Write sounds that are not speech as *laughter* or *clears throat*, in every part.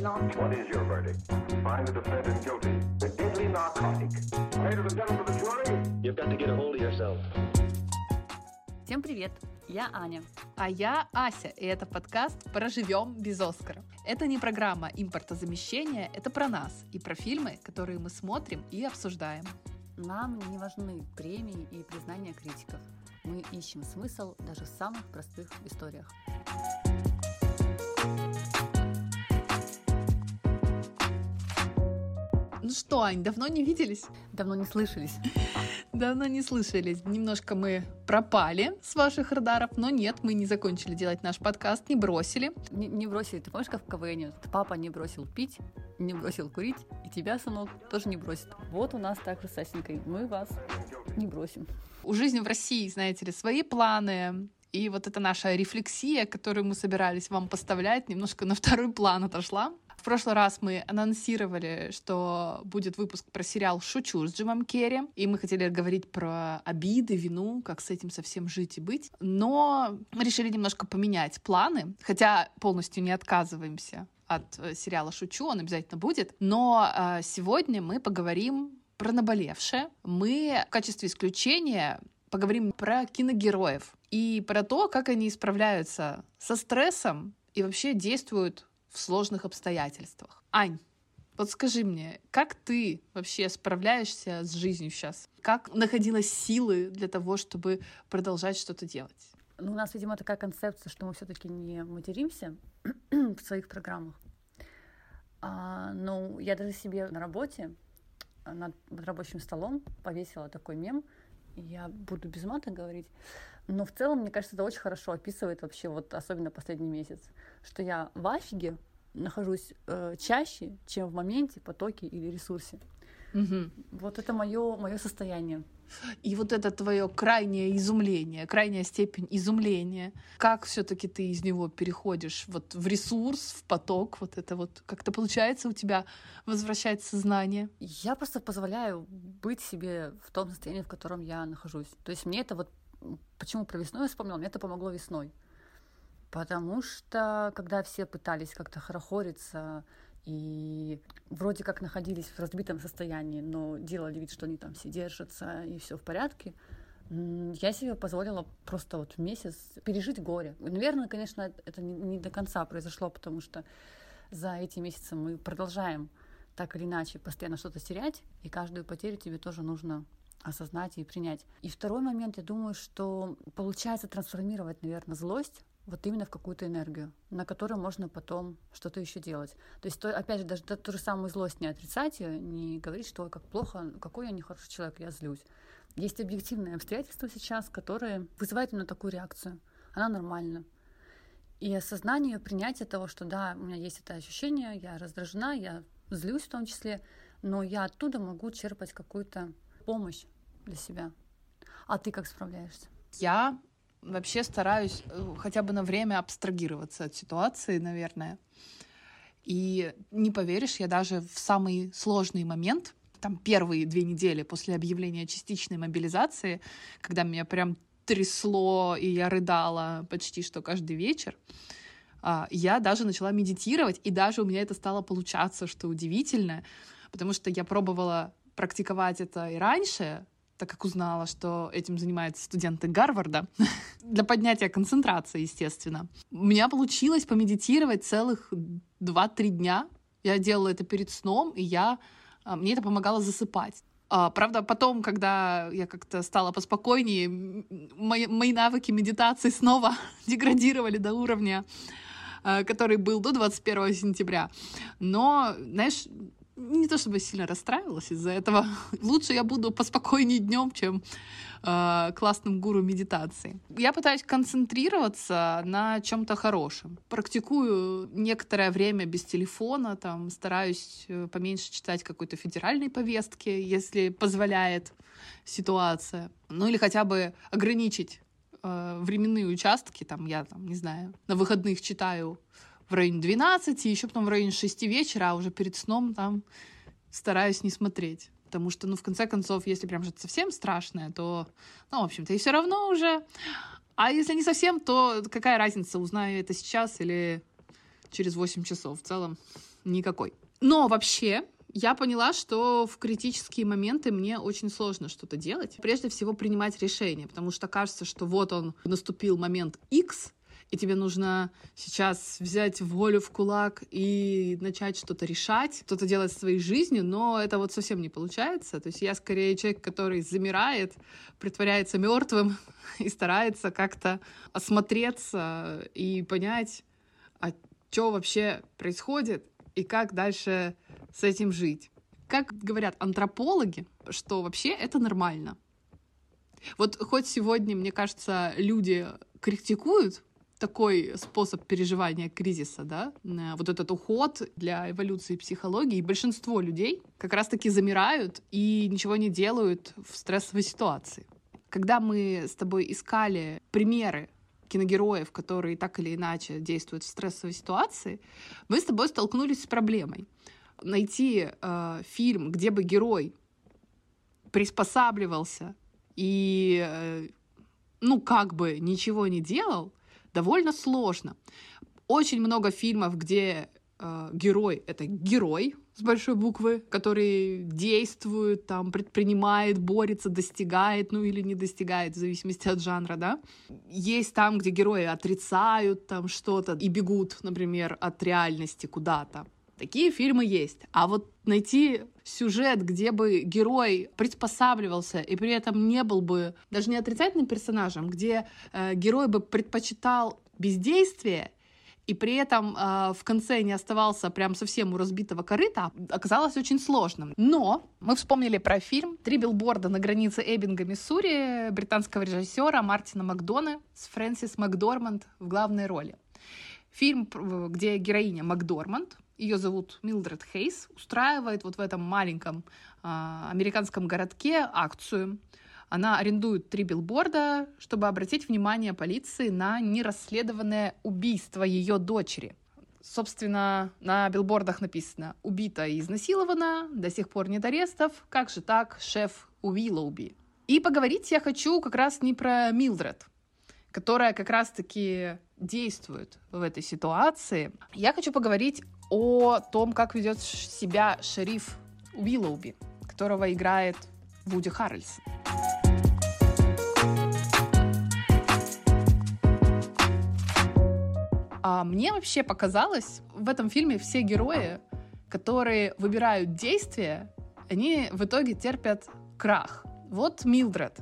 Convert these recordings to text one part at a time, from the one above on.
not? What is your verdict? Find the defendant guilty. The deadly narcotic. Ladies and gentlemen of the jury. You've got to get a hold of yourself. Всем привет! Я Аня. А я Ася, и это подкаст «Проживем без Оскара». Это не программа импортозамещения, это про нас и про фильмы, которые мы смотрим и обсуждаем. Нам не важны премии и признания критиков. Мы ищем смысл даже в самых простых историях. Что, Ань, давно не виделись? Давно не слышались. Давно не слышались. Немножко мы пропали с ваших радаров, но нет, мы не закончили делать наш подкаст, не бросили. Не, не бросили. Ты помнишь, как в КВН? Папа не бросил пить, не бросил курить, и тебя, сынок, тоже не бросит. Вот у нас так же с Асенькой. Мы вас не бросим. У жизни в России, знаете ли, свои планы, и вот эта наша рефлексия, которую мы собирались вам поставлять, немножко на второй план отошла. В прошлый раз мы анонсировали, что будет выпуск про сериал «Шучу» с Джимом Керри, и мы хотели говорить про обиды, вину, как с этим совсем жить и быть. Но мы решили немножко поменять планы, хотя полностью не отказываемся от э, сериала «Шучу», он обязательно будет. Но э, сегодня мы поговорим про наболевшее. Мы в качестве исключения поговорим про киногероев и про то, как они справляются со стрессом и вообще действуют в сложных обстоятельствах. Ань, вот скажи мне, как ты вообще справляешься с жизнью сейчас? Как находила силы для того, чтобы продолжать что-то делать? Ну, у нас, видимо, такая концепция, что мы все-таки не материмся *clears throat* в своих программах. А, ну, я даже себе на работе над рабочим столом повесила такой мем. Я буду без мата говорить. Но в целом, мне кажется, это очень хорошо описывает вообще, вот особенно последний месяц, что я в афиге нахожусь э, чаще, чем в моменте, потоке или ресурсе. Угу. Вот это мое, мое состояние. И вот это твое крайнее изумление, крайняя степень изумления, как все-таки ты из него переходишь вот в ресурс, в поток, вот это вот как-то получается у тебя возвращать сознание? Я просто позволяю быть себе в том состоянии, в котором я нахожусь. То есть мне это вот, почему про весну я вспомнила, мне это помогло весной. Потому что, когда все пытались как-то хорохориться и вроде как находились в разбитом состоянии, но делали вид, что они там все держатся и все в порядке, я себе позволила просто вот месяц пережить горе. Наверное, конечно, это не до конца произошло, потому что за эти месяцы мы продолжаем так или иначе постоянно что-то терять, и каждую потерю тебе тоже нужно осознать и принять. И второй момент, я думаю, что получается трансформировать, наверное, злость вот именно в какую-то энергию, на которую можно потом что-то еще делать. То есть, то, опять же, даже ту, ту же самую злость не отрицать ее, не говорить, что как плохо, какой я нехороший человек, я злюсь. Есть объективные обстоятельства сейчас, которые вызывают именно такую реакцию. Она нормальна. И осознание, принятие того, что да, у меня есть это ощущение, я раздражена, я злюсь в том числе, но я оттуда могу черпать какую-то помощь для себя. А ты как справляешься? Я вообще стараюсь э, хотя бы на время абстрагироваться от ситуации, наверное. И не поверишь, я даже в самый сложный момент, там первые две недели после объявления частичной мобилизации, когда меня прям трясло, и я рыдала почти что каждый вечер, а, я даже начала медитировать, и даже у меня это стало получаться, что удивительно, потому что я пробовала практиковать это и раньше, так как узнала, что этим занимаются студенты Гарварда, *laughs* для поднятия концентрации, естественно. У меня получилось помедитировать целых 2-3 дня. Я делала это перед сном, и я, а, мне это помогало засыпать. А, правда, потом, когда я как-то стала поспокойнее, мои, мои навыки медитации *laughs* снова *laughs* деградировали до уровня, а, который был до 21 сентября. Но, знаешь, не то чтобы сильно расстраивалась из-за этого. *laughs* Лучше я буду поспокойнее днем, чем э, классным гуру медитации. Я пытаюсь концентрироваться на чем-то хорошем. Практикую некоторое время без телефона, там стараюсь э, поменьше читать какой-то федеральной повестки, если позволяет ситуация. Ну или хотя бы ограничить э, временные участки. Там я, там, не знаю, на выходных читаю в районе 12, еще потом в районе 6 вечера, а уже перед сном там стараюсь не смотреть. Потому что, ну, в конце концов, если прям что-то совсем страшное, то, ну, в общем-то, и все равно уже. А если не совсем, то какая разница, узнаю это сейчас или через 8 часов. В целом, никакой. Но вообще, я поняла, что в критические моменты мне очень сложно что-то делать. Прежде всего принимать решения, потому что кажется, что вот он наступил момент X, и тебе нужно сейчас взять волю в кулак и начать что-то решать, что-то делать в своей жизни, но это вот совсем не получается. То есть я скорее человек, который замирает, притворяется мертвым *laughs* и старается как-то осмотреться и понять, а что вообще происходит и как дальше с этим жить. Как говорят антропологи, что вообще это нормально. Вот хоть сегодня, мне кажется, люди критикуют такой способ переживания кризиса, да, э, вот этот уход для эволюции психологии. И большинство людей как раз-таки замирают и ничего не делают в стрессовой ситуации. Когда мы с тобой искали примеры киногероев, которые так или иначе действуют в стрессовой ситуации, мы с тобой столкнулись с проблемой. Найти э, фильм, где бы герой приспосабливался и, э, ну, как бы ничего не делал, довольно сложно. Очень много фильмов, где э, герой — это герой с большой буквы, который действует, там, предпринимает, борется, достигает, ну или не достигает, в зависимости от жанра, да. Есть там, где герои отрицают там что-то и бегут, например, от реальности куда-то. Такие фильмы есть. А вот найти сюжет, где бы герой приспосабливался и при этом не был бы даже не отрицательным персонажем, где э, герой бы предпочитал бездействие и при этом э, в конце не оставался прям совсем у разбитого корыта, оказалось очень сложным. Но мы вспомнили про фильм «Три билборда на границе Эббинга, Миссури» британского режиссера Мартина Макдона с Фрэнсис Макдорманд в главной роли. Фильм, где героиня Макдорманд, ее зовут Милдред Хейс, устраивает вот в этом маленьком э, американском городке акцию. Она арендует три билборда, чтобы обратить внимание полиции на нерасследованное убийство ее дочери. Собственно, на билбордах написано «Убита и изнасилована, до сих пор нет арестов, как же так, шеф Уиллоуби». И поговорить я хочу как раз не про Милдред, которая как раз-таки действует в этой ситуации. Я хочу поговорить о том, как ведет себя шериф Уиллоуби, которого играет Вуди Харрельсон. А мне вообще показалось, в этом фильме все герои, которые выбирают действия, они в итоге терпят крах. Вот Милдред.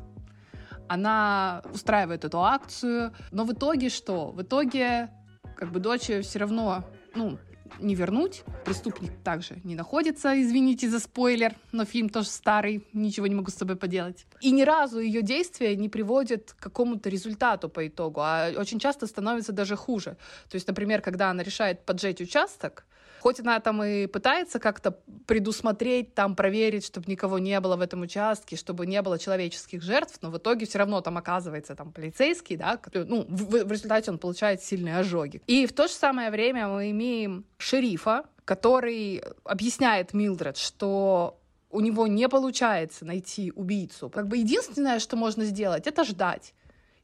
Она устраивает эту акцию, но в итоге что? В итоге как бы дочь все равно, ну, не вернуть. Преступник также не находится, извините за спойлер, но фильм тоже старый, ничего не могу с собой поделать. И ни разу ее действия не приводят к какому-то результату по итогу, а очень часто становится даже хуже. То есть, например, когда она решает поджечь участок, Хоть она там и пытается как-то предусмотреть, там проверить, чтобы никого не было в этом участке, чтобы не было человеческих жертв, но в итоге все равно там оказывается там полицейский, да, который, ну, в, в результате он получает сильные ожоги. И в то же самое время мы имеем шерифа, который объясняет Милдред, что у него не получается найти убийцу. Как бы единственное, что можно сделать, это ждать.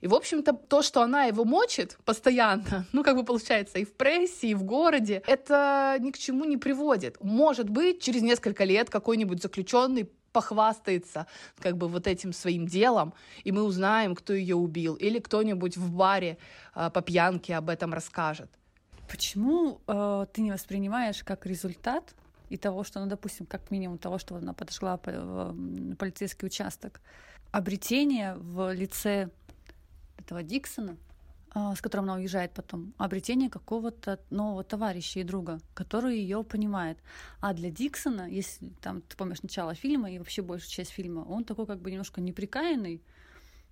И, в общем-то, то, что она его мочит постоянно, *laughs* ну, как бы получается, и в прессе, и в городе, это ни к чему не приводит. Может быть, через несколько лет какой-нибудь заключенный похвастается как бы вот этим своим делом, и мы узнаем, кто ее убил, или кто-нибудь в баре э, по пьянке об этом расскажет. Почему э, ты не воспринимаешь как результат и того, что, ну, допустим, как минимум того, что она подошла по, в полицейский участок, обретение в лице этого Диксона, а, с которым она уезжает потом, обретение какого-то нового товарища и друга, который ее понимает. А для Диксона, если там ты помнишь начало фильма и вообще большую часть фильма, он такой как бы немножко неприкаянный,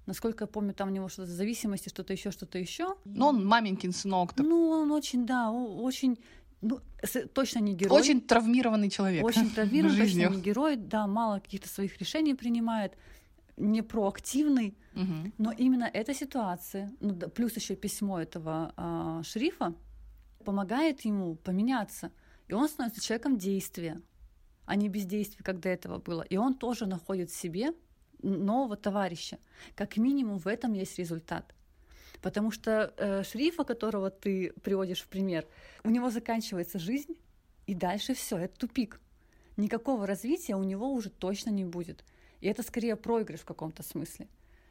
Насколько я помню, там у него что-то зависимости, что-то еще, что-то еще. Ну, он маменькин сынок. Так. Ну, он очень, да, очень, ну, точно не герой. Очень травмированный человек. Очень *laughs* травмированный, точно не герой, да, мало каких-то своих решений принимает не проактивный, угу. но именно эта ситуация, ну, плюс еще письмо этого э, шерифа, помогает ему поменяться. И он становится человеком действия, а не бездействия, как до этого было. И он тоже находит в себе нового товарища. Как минимум в этом есть результат. Потому что э, шерифа, которого ты приводишь в пример, у него заканчивается жизнь, И дальше все, это тупик. Никакого развития у него уже точно не будет. И это скорее проигрыш в каком-то смысле.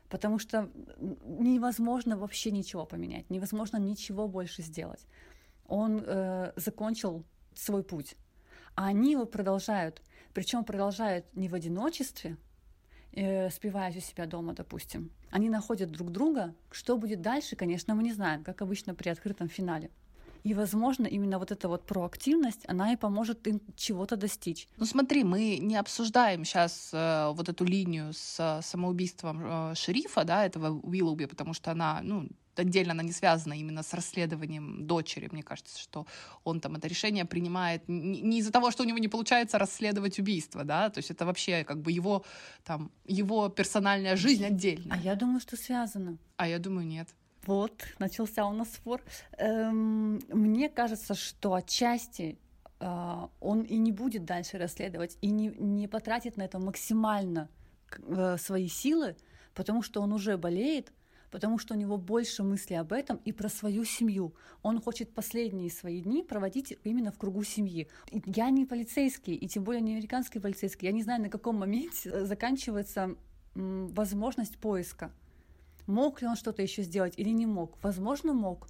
Потому что невозможно вообще ничего поменять, невозможно ничего больше сделать. Он э, закончил свой путь, а они его продолжают. Причем продолжают не в одиночестве, э, спиваясь у себя дома, допустим. Они находят друг друга. Что будет дальше, конечно, мы не знаем, как обычно при открытом финале. И, возможно, именно вот эта вот проактивность, она и поможет им чего-то достичь. Ну смотри, мы не обсуждаем сейчас э, вот эту линию с э, самоубийством э, шерифа, да, этого Уиллоуби, потому что она, ну, отдельно она не связана именно с расследованием дочери. Мне кажется, что он там это решение принимает не, не из-за того, что у него не получается расследовать убийство, да, то есть это вообще как бы его там его персональная жизнь отдельно. А я думаю, что связано. А я думаю, нет. Вот, начался у нас спор. Эм, мне кажется, что отчасти э, он и не будет дальше расследовать, и не, не потратит на это максимально э, свои силы, потому что он уже болеет, потому что у него больше мыслей об этом и про свою семью. Он хочет последние свои дни проводить именно в кругу семьи. Я не полицейский, и тем более не американский полицейский. Я не знаю, на каком моменте заканчивается возможность поиска. Мог ли он что-то еще сделать или не мог? Возможно, мог.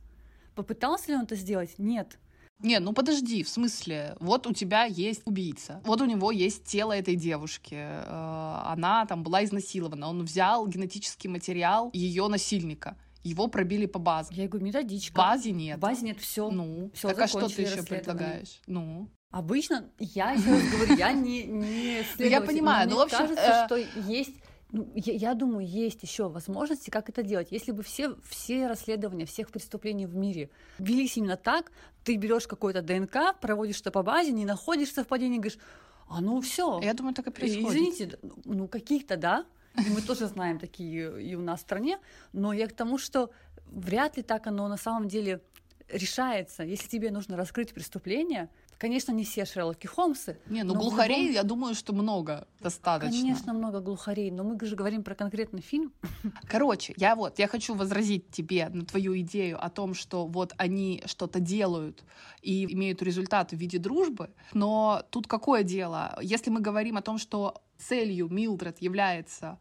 Попытался ли он это сделать? Нет. Не, ну подожди, в смысле, вот у тебя есть убийца, вот у него есть тело этой девушки, э, она там была изнасилована, он взял генетический материал ее насильника, его пробили по базе. Я говорю, методичка. В базе нет. В базе нет все. Ну, всё, так а что ты еще предлагаешь? Ну. Обычно, я еще раз говорю, я не, не ну, Я понимаю, но, но в общем... кажется, э... что есть ну, я, я думаю, есть еще возможности, как это делать. Если бы все, все расследования всех преступлений в мире велись именно так, ты берешь какой-то ДНК, проводишь что по базе, не находишь совпадений, говоришь, а ну все. Я думаю, так и происходит. Извините, ну каких-то, да, и мы тоже знаем такие и у нас в стране, но я к тому, что вряд ли так оно на самом деле решается. Если тебе нужно раскрыть преступление, Конечно, не все Шерлоки Холмсы. Не, ну глухарей, любом... я думаю, что много достаточно. Конечно, много глухарей, но мы же говорим про конкретный фильм. *laughs* Короче, я вот, я хочу возразить тебе на твою идею о том, что вот они что-то делают и имеют результат в виде дружбы, но тут какое дело? Если мы говорим о том, что целью Милдред является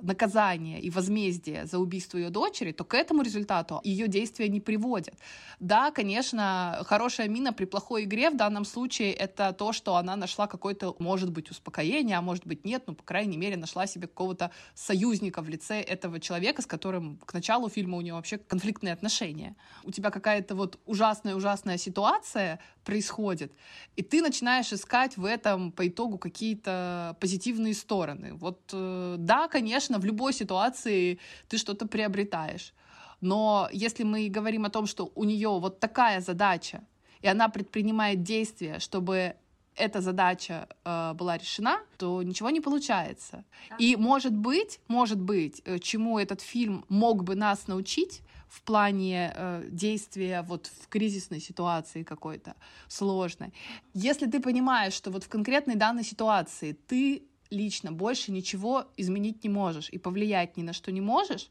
наказание и возмездие за убийство ее дочери, то к этому результату ее действия не приводят. Да, конечно, хорошая мина при плохой игре в данном случае это то, что она нашла какое-то, может быть, успокоение, а может быть нет, но, по крайней мере, нашла себе какого-то союзника в лице этого человека, с которым к началу фильма у нее вообще конфликтные отношения. У тебя какая-то вот ужасная-ужасная ситуация происходит, и ты начинаешь искать в этом по итогу какие-то позитивные стороны. Вот э, да, конечно, в любой ситуации ты что-то приобретаешь. Но если мы говорим о том, что у нее вот такая задача, и она предпринимает действия, чтобы эта задача э, была решена, то ничего не получается. И может быть, может быть, э, чему этот фильм мог бы нас научить в плане э, действия вот в кризисной ситуации какой-то сложной. Если ты понимаешь, что вот в конкретной данной ситуации ты лично больше ничего изменить не можешь и повлиять ни на что не можешь,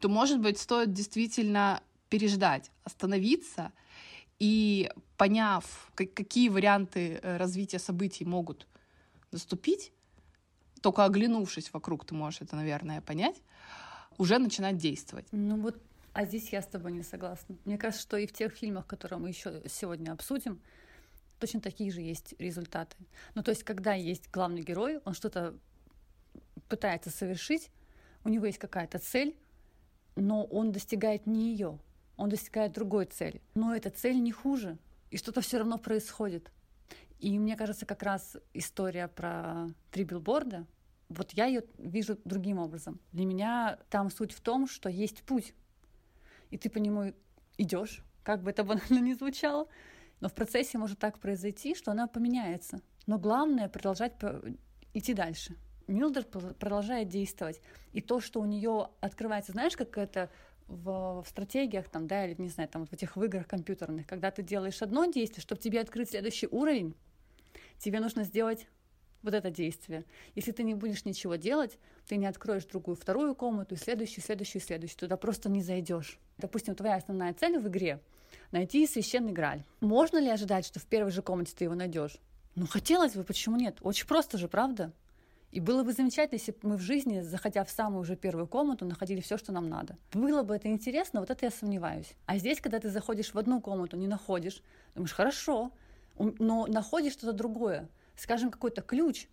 то, может быть, стоит действительно переждать, остановиться и поняв, какие варианты э, развития событий могут наступить, только оглянувшись вокруг, ты можешь это, наверное, понять, уже начинать действовать. Ну вот, а здесь я с тобой не согласна. Мне кажется, что и в тех фильмах, которые мы еще сегодня обсудим, точно такие же есть результаты. Ну, то есть, когда есть главный герой, он что-то пытается совершить, у него есть какая-то цель, но он достигает не ее, он достигает другой цели. Но эта цель не хуже, и что-то все равно происходит. И мне кажется, как раз история про три билборда, вот я ее вижу другим образом. Для меня там суть в том, что есть путь, и ты по нему идешь, как бы это банально *laughs* ни звучало, но в процессе может так произойти, что она поменяется. Но главное продолжать идти дальше. Милдред продолжает действовать. И то, что у нее открывается, знаешь, как это в, в стратегиях, там, да, или, не знаю, там, вот в этих в играх компьютерных, когда ты делаешь одно действие, чтобы тебе открыть следующий уровень, тебе нужно сделать вот это действие. Если ты не будешь ничего делать, ты не откроешь другую, вторую комнату, следующую, следующую, следующую. Туда просто не зайдешь. Допустим, твоя основная цель в игре — найти священный граль. Можно ли ожидать, что в первой же комнате ты его найдешь? Ну, хотелось бы, почему нет? Очень просто же, правда? И было бы замечательно, если бы мы в жизни, заходя в самую уже первую комнату, находили все, что нам надо. Было бы это интересно, вот это я сомневаюсь. А здесь, когда ты заходишь в одну комнату, не находишь, думаешь, хорошо, но находишь что-то другое. Скажем, какой-то ключ,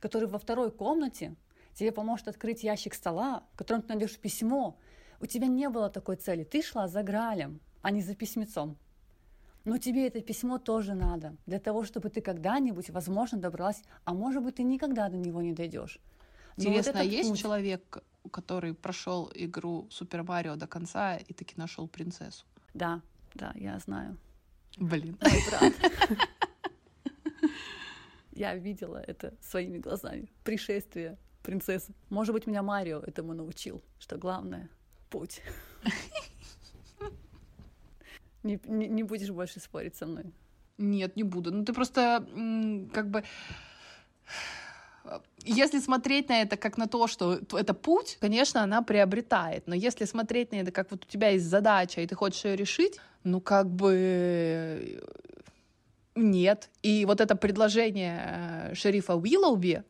который во второй комнате тебе поможет открыть ящик стола, в котором ты найдешь письмо. У тебя не было такой цели. Ты шла за Гралем, а не за письмецом. Но тебе это письмо тоже надо, для того, чтобы ты когда-нибудь, возможно, добралась, а может быть, ты никогда до него не дойдешь. Интересно, вот а есть путь... человек, который прошел игру Супер Марио до конца и таки нашел принцессу? Да, да, я знаю. Блин. Мой брат. Я видела это своими глазами. Пришествие принцессы. Может быть, меня Марио этому научил, что главное — путь. Не, не, будешь больше спорить со мной? Нет, не буду. Ну, ты просто как бы... Если смотреть на это как на то, что это путь, конечно, она приобретает. Но если смотреть на это как вот у тебя есть задача, и ты хочешь ее решить, ну, как бы нет. И вот это предложение э, шерифа Уиллоуби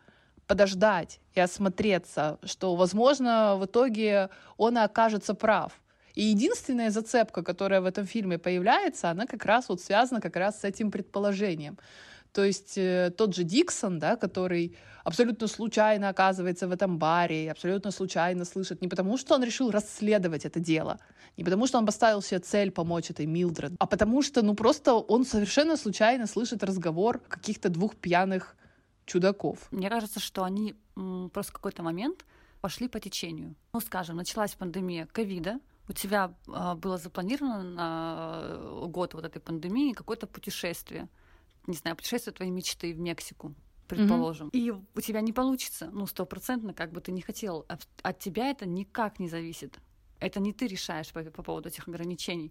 подождать и осмотреться, что, возможно, в итоге он окажется прав. И единственная зацепка, которая в этом фильме появляется, она как раз вот связана как раз с этим предположением. То есть э, тот же Диксон, да, который абсолютно случайно оказывается в этом баре, абсолютно случайно слышит, не потому что он решил расследовать это дело, не потому что он поставил себе цель помочь этой Милдред, а потому что, ну, просто он совершенно случайно слышит разговор каких-то двух пьяных чудаков. Мне кажется, что они просто в какой-то момент пошли по течению. Ну, скажем, началась пандемия ковида, у тебя э, было запланировано на э, год вот этой пандемии какое-то путешествие, не знаю, путешествие твоей мечты в Мексику, предположим, mm-hmm. и у тебя не получится, ну, стопроцентно, как бы ты не хотел, от, от тебя это никак не зависит. Это не ты решаешь по, по поводу этих ограничений.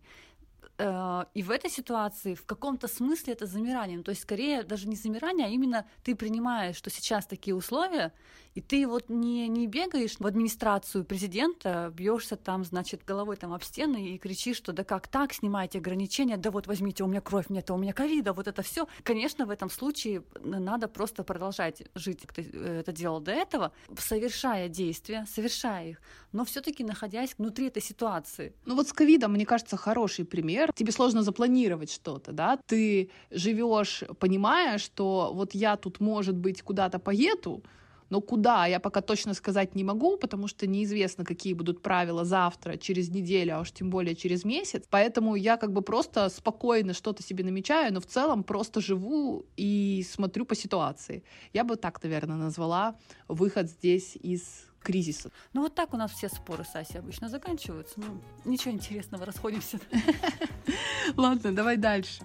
Э, и в этой ситуации в каком-то смысле это замирание. То есть скорее даже не замирание, а именно ты принимаешь, что сейчас такие условия, и ты вот не, не бегаешь в администрацию президента, бьешься там, значит, головой там об стены и кричишь, что да как так, снимайте ограничения, да вот возьмите, у меня кровь нет, а у меня ковида, вот это все. Конечно, в этом случае надо просто продолжать жить, как ты э, это делал до этого, совершая действия, совершая их, но все таки находясь внутри этой ситуации. Ну вот с ковидом, мне кажется, хороший пример. Тебе сложно запланировать что-то, да? Ты живешь, понимая, что вот я тут, может быть, куда-то поеду, но куда, я пока точно сказать не могу, потому что неизвестно, какие будут правила завтра, через неделю, а уж тем более через месяц. Поэтому я как бы просто спокойно что-то себе намечаю, но в целом просто живу и смотрю по ситуации. Я бы так, наверное, назвала выход здесь из кризиса. Ну вот так у нас все споры с Асей обычно заканчиваются. Ну, ничего интересного, расходимся. *laughs* *laughs* Ладно, давай дальше.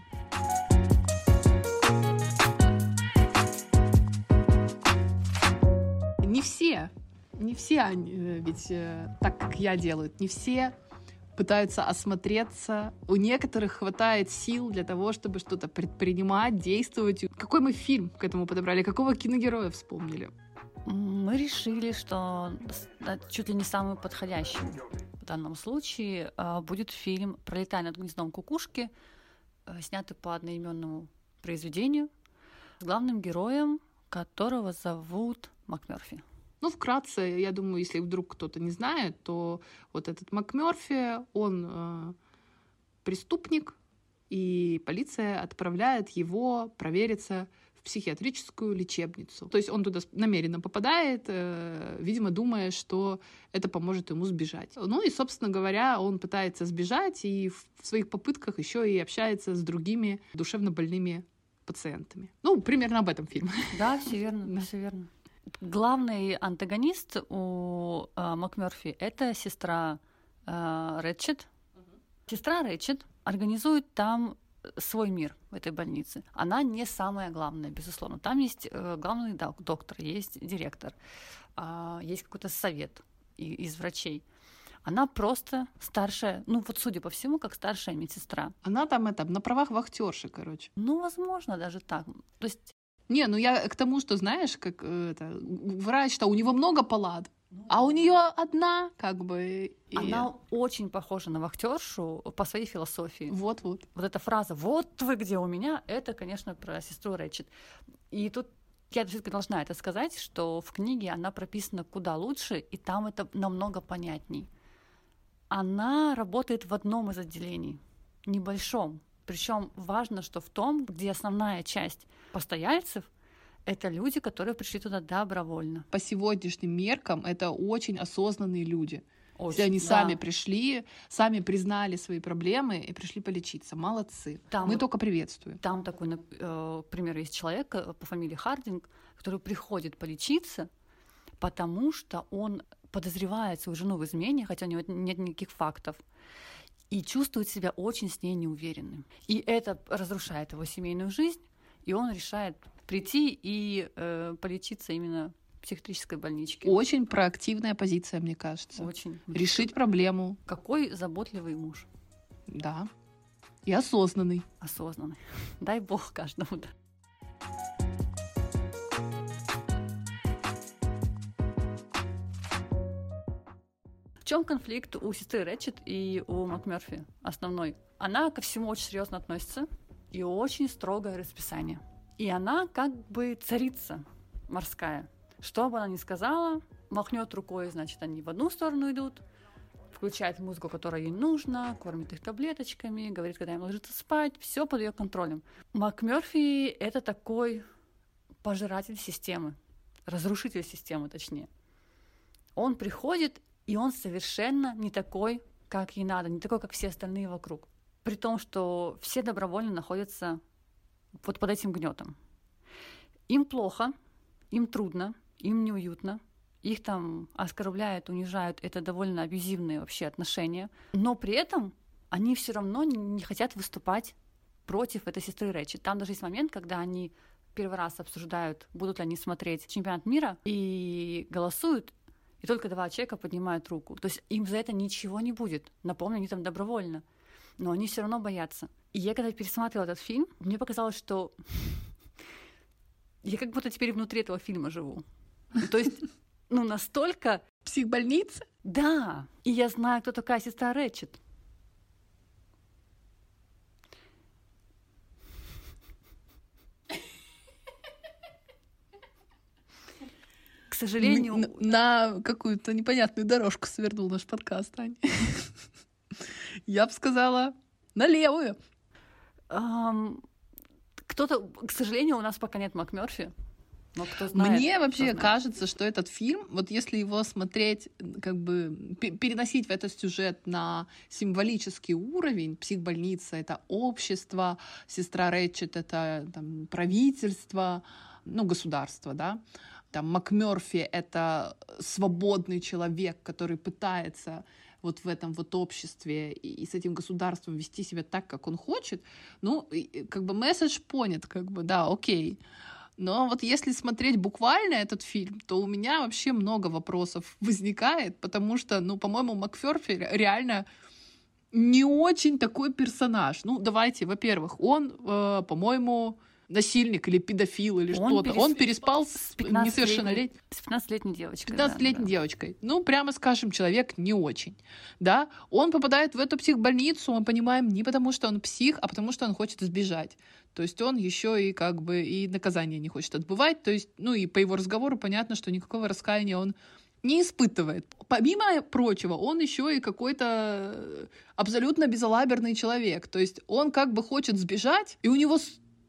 не все, не все они, э, ведь э, так, как я делаю, не все пытаются осмотреться. У некоторых хватает сил для того, чтобы что-то предпринимать, действовать. Какой мы фильм к этому подобрали? Какого киногероя вспомнили? Мы решили, что чуть ли не самый подходящий данном случае а, будет фильм «Пролетая над гнездом кукушки», э, снятый по одноименному произведению, с главным героем, которого зовут МакМерфи. Ну, вкратце, я думаю, если вдруг кто-то не знает, то вот этот МакМерфи, он э, преступник, и полиция отправляет его провериться в психиатрическую лечебницу. То есть он туда намеренно попадает, э, видимо, думая, что это поможет ему сбежать. Ну и, собственно говоря, он пытается сбежать и в своих попытках еще и общается с другими душевно больными пациентами. Ну, примерно об этом фильм. *laughs* Да, все верно, да. все верно. Главный антагонист у э, МакМерфи это сестра э, Рэтчет. Сестра Рэтчет организует там свой мир в этой больнице. Она не самая главная, безусловно. Там есть э, главный доктор, есть директор, э, есть какой-то совет из врачей. Она просто старшая, ну вот судя по всему, как старшая медсестра. Она там это на правах вахтерши, короче. Ну, возможно, даже так. То есть не, ну я к тому, что, знаешь, как э, это, врач-то, у него много палат, А у нее одна, как бы. и- Она очень похожа на вахтершу по своей философии. Вот-вот. Вот эта фраза «вот вы где у меня» — это, конечно, про сестру Рэчет. И тут я все-таки должна это сказать, что в книге она прописана куда лучше, и там это намного понятней. Она работает в одном из отделений, небольшом. Причем важно, что в том, где основная часть постояльцев — это люди, которые пришли туда добровольно. По сегодняшним меркам это очень осознанные люди. Если Очень, они да. сами пришли, сами признали свои проблемы и пришли полечиться. Молодцы. Там Мы только приветствуем. Там такой, нап- э, есть человек э, по фамилии Хардинг, который приходит полечиться, потому что он подозревает свою жену в измене, хотя у него нет никаких фактов, и чувствует себя очень с ней неуверенным. И это разрушает его семейную жизнь, и он решает прийти и э, полечиться именно в психиатрической больничке. Очень проактивная позиция, мне кажется. Очень. Решить проблему, Какой заботливый муж, да. И осознанный. осознанный. *laughs* Дай бог каждому. да. В чем конфликт у сестры Рэтчет и у МакМерфи основной? Она ко всему очень серьезно относится и очень строгое расписание. И она как бы царица морская. Что бы она ни сказала, махнет рукой, значит, они в одну сторону идут, включает музыку, которая ей нужна, кормит их таблеточками, говорит, когда им ложиться спать, все под ее контролем. МакМерфи — это такой пожиратель системы, разрушитель системы, точнее. Он приходит, и он совершенно не такой, как ей надо, не такой, как все остальные вокруг. При том, что все добровольно находятся вот под этим гнетом. Им плохо, им трудно, им неуютно, их там оскорбляют, унижают, это довольно абьюзивные вообще отношения, но при этом они все равно не- хотят выступать против этой сестры Рэчи. Там даже есть момент, когда они первый раз обсуждают, будут ли они смотреть чемпионат мира, и голосуют, и только два человека поднимают руку. То есть им за это ничего не будет. Напомню, они там добровольно. Но они все равно боятся. И я когда пересматривала этот фильм, мне показалось, что я как будто теперь внутри этого фильма живу. Ну, То есть, ну, настолько... Психбольница? Да, и я знаю, кто такая сестра Рэтчет. К сожалению, Н- На какую-то непонятную дорожку свернул наш подкаст, Ань. *laughs* Я бы сказала, на левую. Кто-то, к сожалению, у нас пока нет МакМерфи. Но кто знает, Мне вообще знает. кажется, что этот фильм, вот если его смотреть, как бы пе- переносить в этот сюжет на символический уровень, психбольница — это общество, сестра Рэтчет — это там, правительство, ну, государство, да, там МакМёрфи — это свободный человек, который пытается вот в этом вот обществе и, и с этим государством вести себя так, как он хочет, ну, и- как бы месседж понят, как бы, да, окей. Но вот если смотреть буквально этот фильм, то у меня вообще много вопросов *laughs* возникает, потому что, ну, по-моему, Макферфи ре- реально не очень такой персонаж. Ну, давайте, во-первых, он, э, по-моему, насильник или педофил или Он что-то. Он перес- переспал с с 15-летней несовершеннолетней С 15-летней девочкой. да, 15-летней да. девочкой. Ну, прямо скажем, человек не очень. Да, он попадает в эту психбольницу, мы понимаем, не потому что он псих, а потому что он хочет сбежать. То есть он еще и как бы и наказание не хочет отбывать. То есть, ну и по его разговору понятно, что никакого раскаяния он не испытывает. Помимо прочего, он еще и какой-то э, абсолютно безалаберный человек. То есть он как бы хочет сбежать, и у него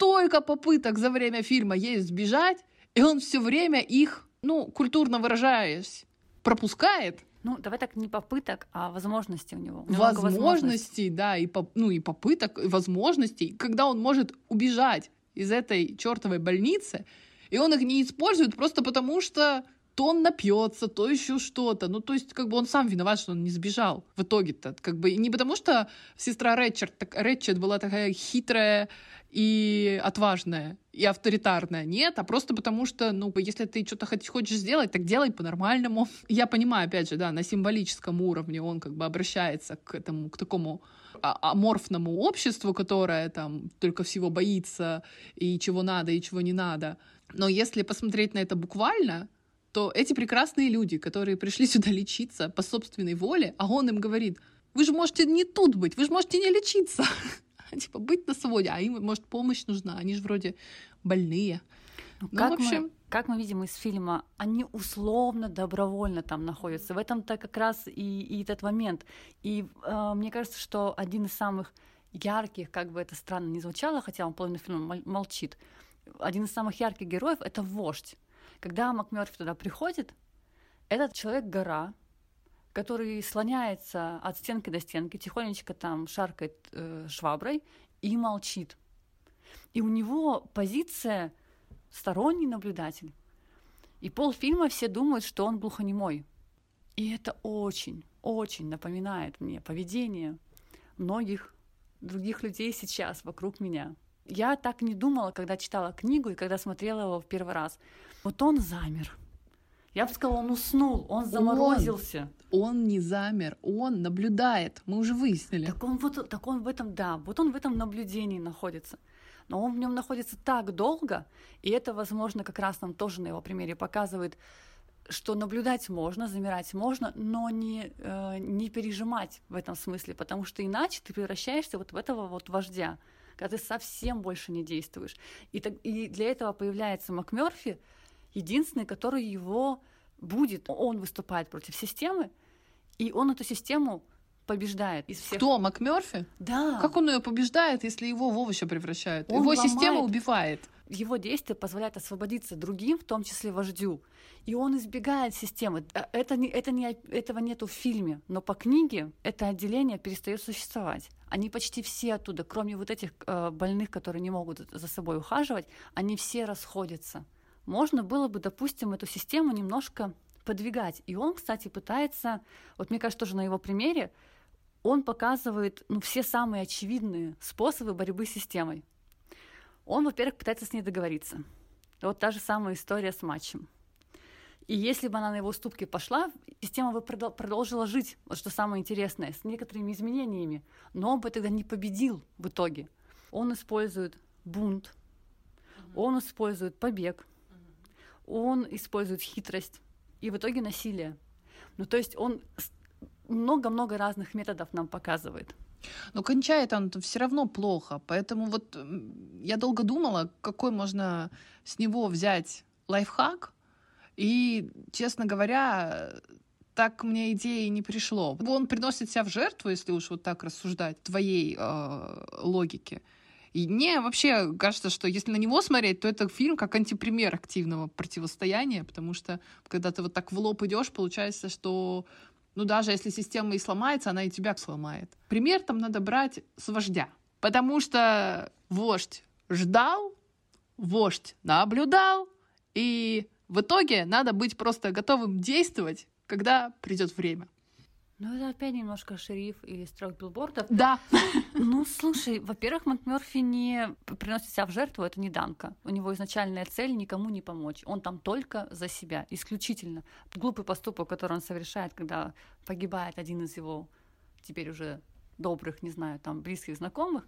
столько попыток за время фильма есть сбежать, и он все время их, ну, культурно выражаясь, пропускает. Ну, давай так, не попыток, а возможности у него. Возможностей. возможностей, да, и, поп- ну, и попыток, и возможностей, когда он может убежать из этой чертовой больницы, и он их не использует просто потому, что то он напьется, то еще что-то. Ну, то есть, как бы он сам виноват, что он не сбежал в итоге-то. Как бы не потому, что сестра Рэтчет, так, Рэтчет была такая хитрая и отважная, и авторитарная. Нет, а просто потому что, ну, если ты что-то хочешь сделать, так делай по-нормальному. Я понимаю, опять же, да, на символическом уровне он как бы обращается к этому, к такому а- аморфному обществу, которое там только всего боится, и чего надо, и чего не надо. Но если посмотреть на это буквально, то эти прекрасные люди, которые пришли сюда лечиться по собственной воле, а он им говорит, вы же можете не тут быть, вы же можете не лечиться. *laughs* Типа быть на своде, а им, может, помощь нужна, они же вроде больные. Ну, Ну, как, в общем- мы, как мы видим из фильма, они условно добровольно там находятся. В этом-то как раз и, и этот момент. И э, мне кажется, что один из самых ярких, как бы это странно ни звучало, хотя он половину фильма мол- молчит, один из самых ярких героев — это вождь. Когда МакМёрфи туда приходит, этот человек-гора, который слоняется от стенки до стенки, тихонечко там шаркает э, шваброй и молчит. И у него позиция сторонний наблюдатель. И полфильма все думают, что он глухонемой. И это очень, очень напоминает мне поведение многих других людей сейчас вокруг меня. Я так не думала, когда читала книгу и когда смотрела его в первый раз. Вот он замер. Я бы сказала, он уснул, он заморозился. Он не замер, он наблюдает. Мы уже выяснили. Так он, вот, так он в этом, да, вот он в этом наблюдении находится. Но он в нем находится так долго, и это, возможно, как раз нам тоже на его примере показывает, что наблюдать можно, замирать можно, но не, э, не пережимать в этом смысле, потому что иначе ты превращаешься вот в этого вот вождя, когда ты совсем больше не действуешь. И, так, и для этого появляется МакМёрфи, единственный, который его будет. Он выступает против системы, и он эту систему побеждает из всех. Кто, МакМёрфи? Да. Как он ее побеждает, если его в овоща превращают? Он его система ломает. убивает. Его действия позволяют освободиться другим, в том числе вождю. И он избегает системы. Э, Это не, это не, этого нету в фильме, но по книге это отделение перестает существовать. Они почти все оттуда, кроме вот этих э, больных, которые не могут за собой ухаживать, они все расходятся. Можно было бы, допустим, эту систему немножко подвигать. И он, кстати, пытается, вот мне кажется, тоже на его примере, он показывает ну, все самые очевидные способы борьбы с системой. Он, во-первых, пытается с ней договориться. Вот та же самая история с матчем. И если бы она на его уступки пошла, система бы продол- продолжила жить, вот что самое интересное, с некоторыми изменениями. Но он бы тогда не победил в итоге. Он использует бунт, он использует побег, он использует хитрость и в итоге насилие. Ну, то есть он много-много разных методов нам показывает. Но кончает он все равно плохо. Поэтому вот я долго думала, какой можно с него взять лайфхак. И, честно говоря, так мне идеи не пришло. Он приносит себя в жертву, если уж вот так рассуждать, твоей э, логике. И мне вообще кажется, что если на него смотреть, то это фильм как антипример активного противостояния, потому что когда ты вот так в лоб идешь, получается, что ну, даже если система и сломается, она и тебя сломает. Пример там надо брать с вождя. Потому что вождь ждал, вождь наблюдал, и в итоге надо быть просто готовым действовать, когда придет время. Ну, это опять немножко шериф или строк билбордов. Да. *laughs* Ну, слушай, во-первых, МакМёрфи не приносит себя в жертву, это не Данка. У него изначальная цель никому не помочь. Он там только за себя, исключительно. Глупый поступок, который он совершает, когда погибает один из его теперь уже добрых, не знаю, там, близких знакомых,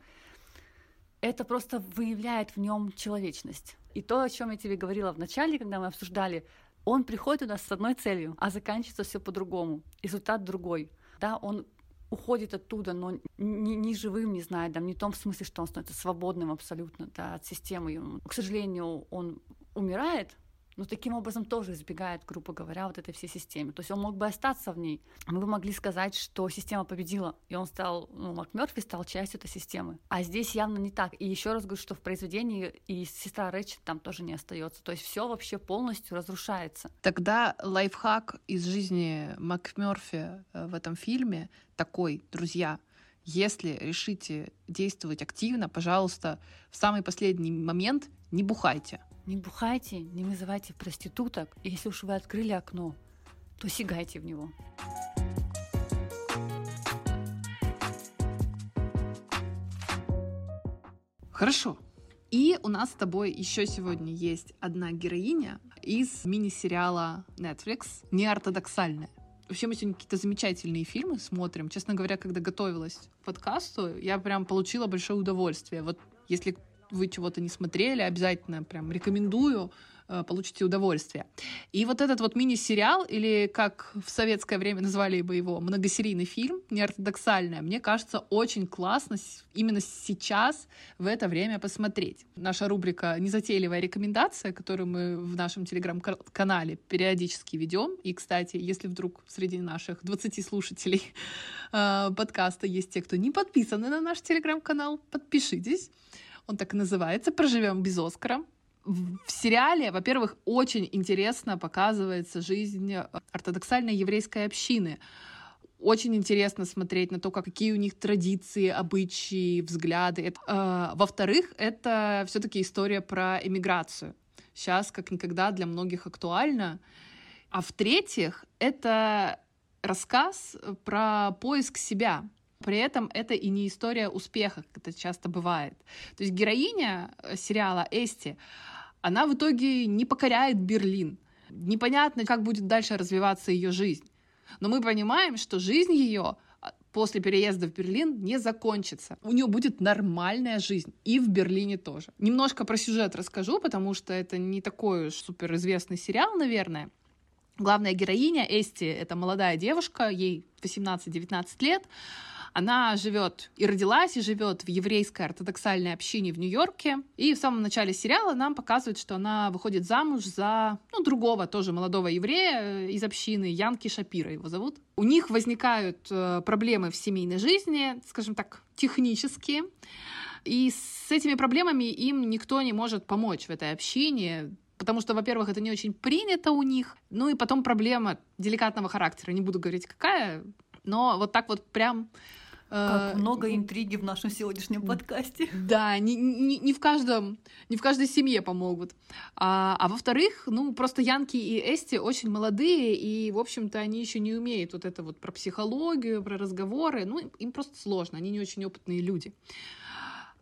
это просто выявляет в нем человечность. И то, о чем я тебе говорила в начале, когда мы обсуждали, он приходит у нас с одной целью, а заканчивается все по-другому. Результат другой. Да, он уходит оттуда, но не, не живым, не знаю, да, не в том смысле, что он становится свободным абсолютно да, от системы. К сожалению, он умирает, но таким образом тоже избегает, грубо говоря, вот этой всей системы. То есть он мог бы остаться в ней. Мы бы могли сказать, что система победила, и он стал, ну, МакМёрфи стал частью этой системы. А здесь явно не так. И еще раз говорю, что в произведении и сестра Рэчет там тоже не остается. То есть все вообще полностью разрушается. Тогда лайфхак из жизни МакМёрфи э, в этом фильме такой, друзья, если решите действовать активно, пожалуйста, в самый последний момент не бухайте. Не бухайте, не вызывайте проституток. И если уж вы открыли окно, то сигайте в него. Хорошо. И у нас с тобой еще сегодня есть одна героиня из мини-сериала Netflix «Неортодоксальная». Вообще мы сегодня какие-то замечательные фильмы смотрим. Честно говоря, когда готовилась к подкасту, я прям получила большое удовольствие. Вот если вы чего-то не смотрели, обязательно прям рекомендую. Э, получите удовольствие. И вот этот вот мини-сериал, или как в советское время назвали бы его, многосерийный фильм, неортодоксальное, мне кажется, очень классно именно сейчас, в это время посмотреть. Наша рубрика «Незатейливая рекомендация», которую мы в нашем телеграм-канале периодически ведем. И, кстати, если вдруг среди наших 20 слушателей э, подкаста есть те, кто не подписаны на наш телеграм-канал, подпишитесь. Он так и называется «Проживем без Оскара» в сериале, во-первых, очень интересно показывается жизнь ортодоксальной еврейской общины. Очень интересно смотреть на то, какие у них традиции, обычаи, взгляды. Э, во-вторых, это все-таки история про эмиграцию. Сейчас как никогда для многих актуально. А в-третьих, это рассказ про поиск себя. При этом это и не история успеха, как это часто бывает. То есть героиня э, сериала Эсти, она в итоге не покоряет Берлин. Непонятно, как будет дальше развиваться ее жизнь. Но мы понимаем, что жизнь ее а, после переезда в Берлин не закончится. У нее будет нормальная жизнь. И в Берлине тоже. Немножко про сюжет расскажу, потому что это не такой уж суперизвестный сериал, наверное. Главная героиня Эсти — это молодая девушка, ей 18-19 лет. Она живет и родилась, и живет в еврейской ортодоксальной общине в Нью-Йорке. И в самом начале сериала нам показывают, что она выходит замуж за ну, другого тоже молодого еврея из общины, Янки Шапира его зовут. У них возникают э, проблемы в семейной жизни, скажем так, технические. И с этими проблемами им никто не может помочь в этой общине, потому что, во-первых, это не очень принято у них, ну и потом проблема деликатного характера, не буду говорить какая, но вот так вот прям как э, много интриги в нашем сегодняшнем подкасте. *laughs* Да, не, не, не в каждом, не в каждой семье помогут. А, а во-вторых, ну просто Янки и Эсти очень молодые, и, в общем-то, они еще не умеют вот это вот про психологию, про разговоры. Ну, им просто сложно, они не очень опытные люди.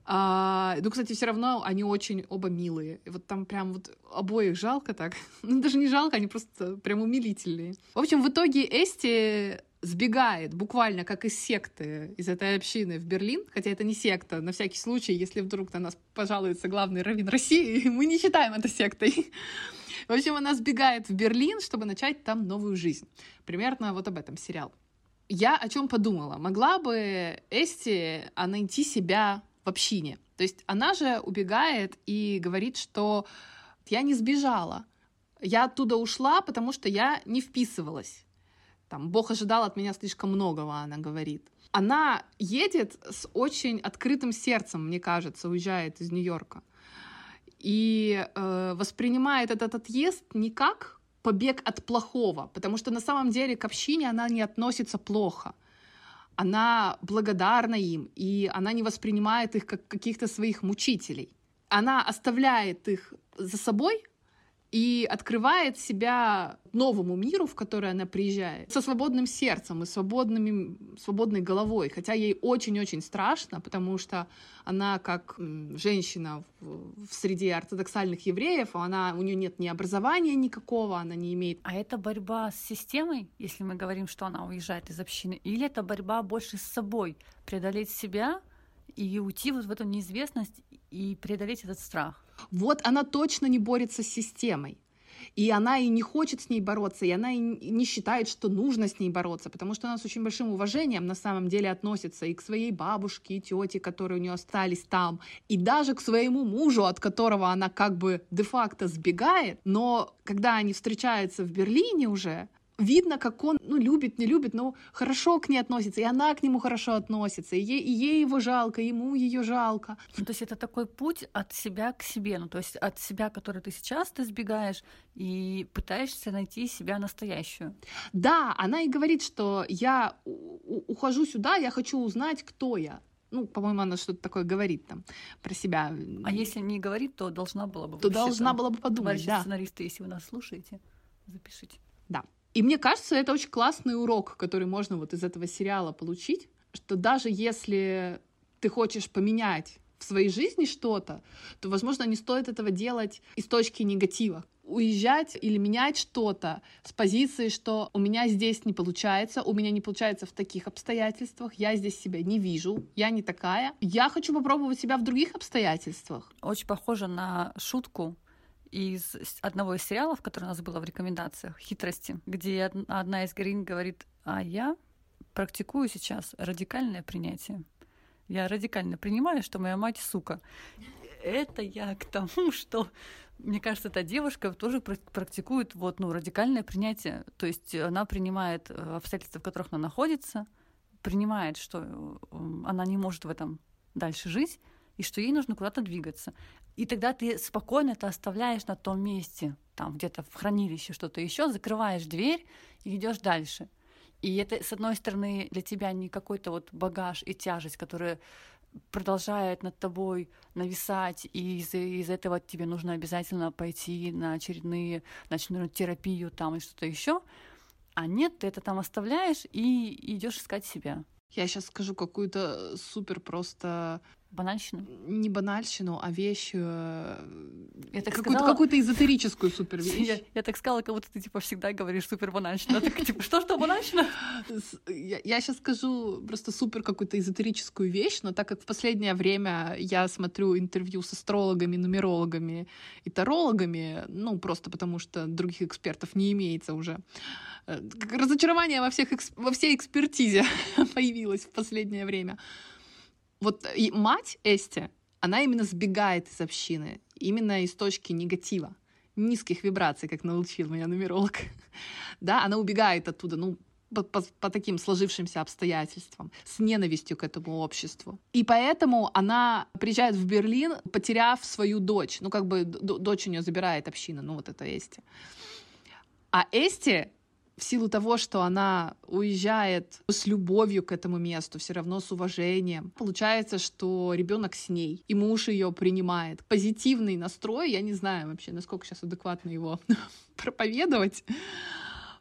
А, ну, кстати, все равно они очень оба милые. И вот там прям вот обоих жалко так. *laughs* Ну, даже не жалко, они просто прям умилительные. В общем, в итоге Эсти сбегает буквально как из секты, из этой общины в Берлин, хотя это не секта, на всякий случай, если вдруг на нас пожалуется главный раввин России, *laughs* мы не считаем это сектой. *laughs* В общем, она сбегает в Берлин, чтобы начать там новую жизнь. Примерно вот об этом сериал. Я о чем подумала? Могла бы Эсти а, найти себя в общине? То есть она же убегает и говорит, что я не сбежала. Я оттуда ушла, потому что я не вписывалась. Там, Бог ожидал от меня слишком многого, она говорит. Она едет с очень открытым сердцем, мне кажется, уезжает из Нью-Йорка. И э, воспринимает этот отъезд не как побег от плохого, потому что на самом деле к общине она не относится плохо. Она благодарна им, и она не воспринимает их как каких-то своих мучителей. Она оставляет их за собой, и открывает себя новому миру, в который она приезжает, со свободным сердцем и свободными, свободной головой. Хотя ей очень-очень страшно, потому что она как женщина в, в среде ортодоксальных евреев, она, у нее нет ни образования никакого, она не имеет... А это борьба с системой, если мы говорим, что она уезжает из общины, или это борьба больше с собой, преодолеть себя и уйти вот в эту неизвестность и преодолеть этот страх? Вот она точно не борется с системой. И она и не хочет с ней бороться, и она и не считает, что нужно с ней бороться, потому что она с очень большим уважением на самом деле относится и к своей бабушке, и тете, которые у нее остались там, и даже к своему мужу, от которого она как бы де-факто сбегает. Но когда они встречаются в Берлине уже, видно, как он, ну, любит, не любит, но хорошо к ней относится, и она к нему хорошо относится, и ей, и ей его жалко, ему ее жалко. Ну, то есть это такой путь от себя к себе, ну, то есть от себя, который ты сейчас ты сбегаешь, и пытаешься найти себя настоящую. Да, она и говорит, что я ухожу сюда, я хочу узнать, кто я. Ну, по-моему, она что-то такое говорит там про себя. А если не говорит, то должна была бы. То должна была бы подумать, да. сценаристы, если вы нас слушаете, запишите. Да. И мне кажется, это очень классный урок, который можно вот из этого сериала получить, что даже если ты хочешь поменять в своей жизни что-то, то, возможно, не стоит этого делать из точки негатива. уезжать или менять что-то с позиции, что у меня здесь не получается, у меня не получается в таких обстоятельствах, я здесь себя не вижу, я не такая. Я хочу попробовать себя в других обстоятельствах. Очень похоже на шутку из одного из сериалов, который у нас было в рекомендациях, «Хитрости», где одна из героинь говорит, а я практикую сейчас радикальное принятие. Я радикально принимаю, что моя мать сука. Это я к тому, *laughs* что мне кажется, эта девушка тоже практикует вот, ну, радикальное принятие. То есть она принимает э, обстоятельства, в которых она находится, принимает, что э, она не может в этом дальше жить, и что ей нужно куда-то двигаться. И тогда ты спокойно это оставляешь на том месте, там где-то в хранилище что-то еще, закрываешь дверь и идешь дальше. И это, с одной стороны, для тебя не какой-то вот багаж и тяжесть, которая продолжает над тобой нависать, и из- из этого тебе нужно обязательно пойти на очередные, на очередную терапию там и что-то еще. А нет, ты это там оставляешь и идешь искать себя. Я сейчас скажу какую-то супер просто Банальщину? Не банальщину, а вещь... Э, я так какую-то, сказала... какую-то эзотерическую супер вещь. Я, я так сказала, как будто ты типа всегда говоришь супер банальщина. Так, типа, что, что банальщина? Я, я сейчас скажу просто супер какую-то эзотерическую вещь, но так как в последнее время я смотрю интервью с астрологами, нумерологами и тарологами, ну, просто потому что других экспертов не имеется уже, э, разочарование во, всех, во всей экспертизе *laughs* появилось в последнее время вот и мать Эсти, она именно сбегает из общины, именно из точки негатива, низких вибраций, как научил меня нумеролог. *laughs* да, она убегает оттуда, ну, по, по, по таким сложившимся обстоятельствам, с ненавистью к этому обществу. И поэтому она приезжает в Берлин, потеряв свою дочь. Ну, как бы дочь у нее забирает община, ну, вот это Эсти. А Эсти в силу того, что она уезжает с любовью к этому месту, все равно с уважением, получается, что ребенок с ней, и муж ее принимает. Позитивный настрой, я не знаю вообще, насколько сейчас адекватно его *laughs* проповедовать,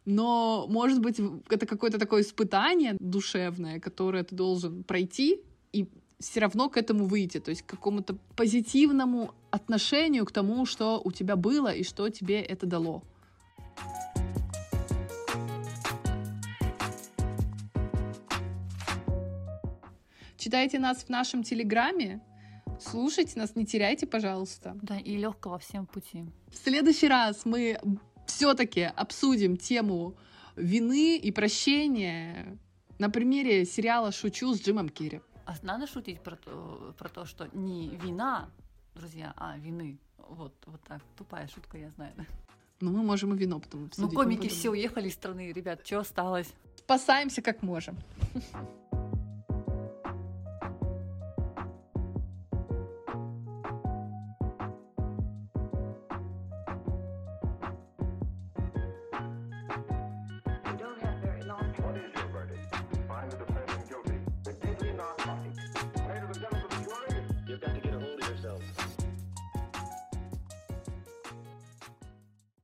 но, может быть, это какое-то такое испытание душевное, которое ты должен пройти, и все равно к этому выйти, то есть к какому-то позитивному отношению к тому, что у тебя было и что тебе это дало. Читайте нас в нашем Телеграме. Слушайте нас, не теряйте, пожалуйста. Да, и легкого всем пути. В следующий раз мы все-таки обсудим тему вины и прощения на примере сериала «Шучу» с Джимом Керри. А надо шутить про то, про то, что не вина, друзья, а вины. Вот, вот так. Тупая шутка, я знаю. Ну, мы можем и вино потом обсудить. Ну, комики все уехали из страны, ребят, что осталось? Спасаемся как можем.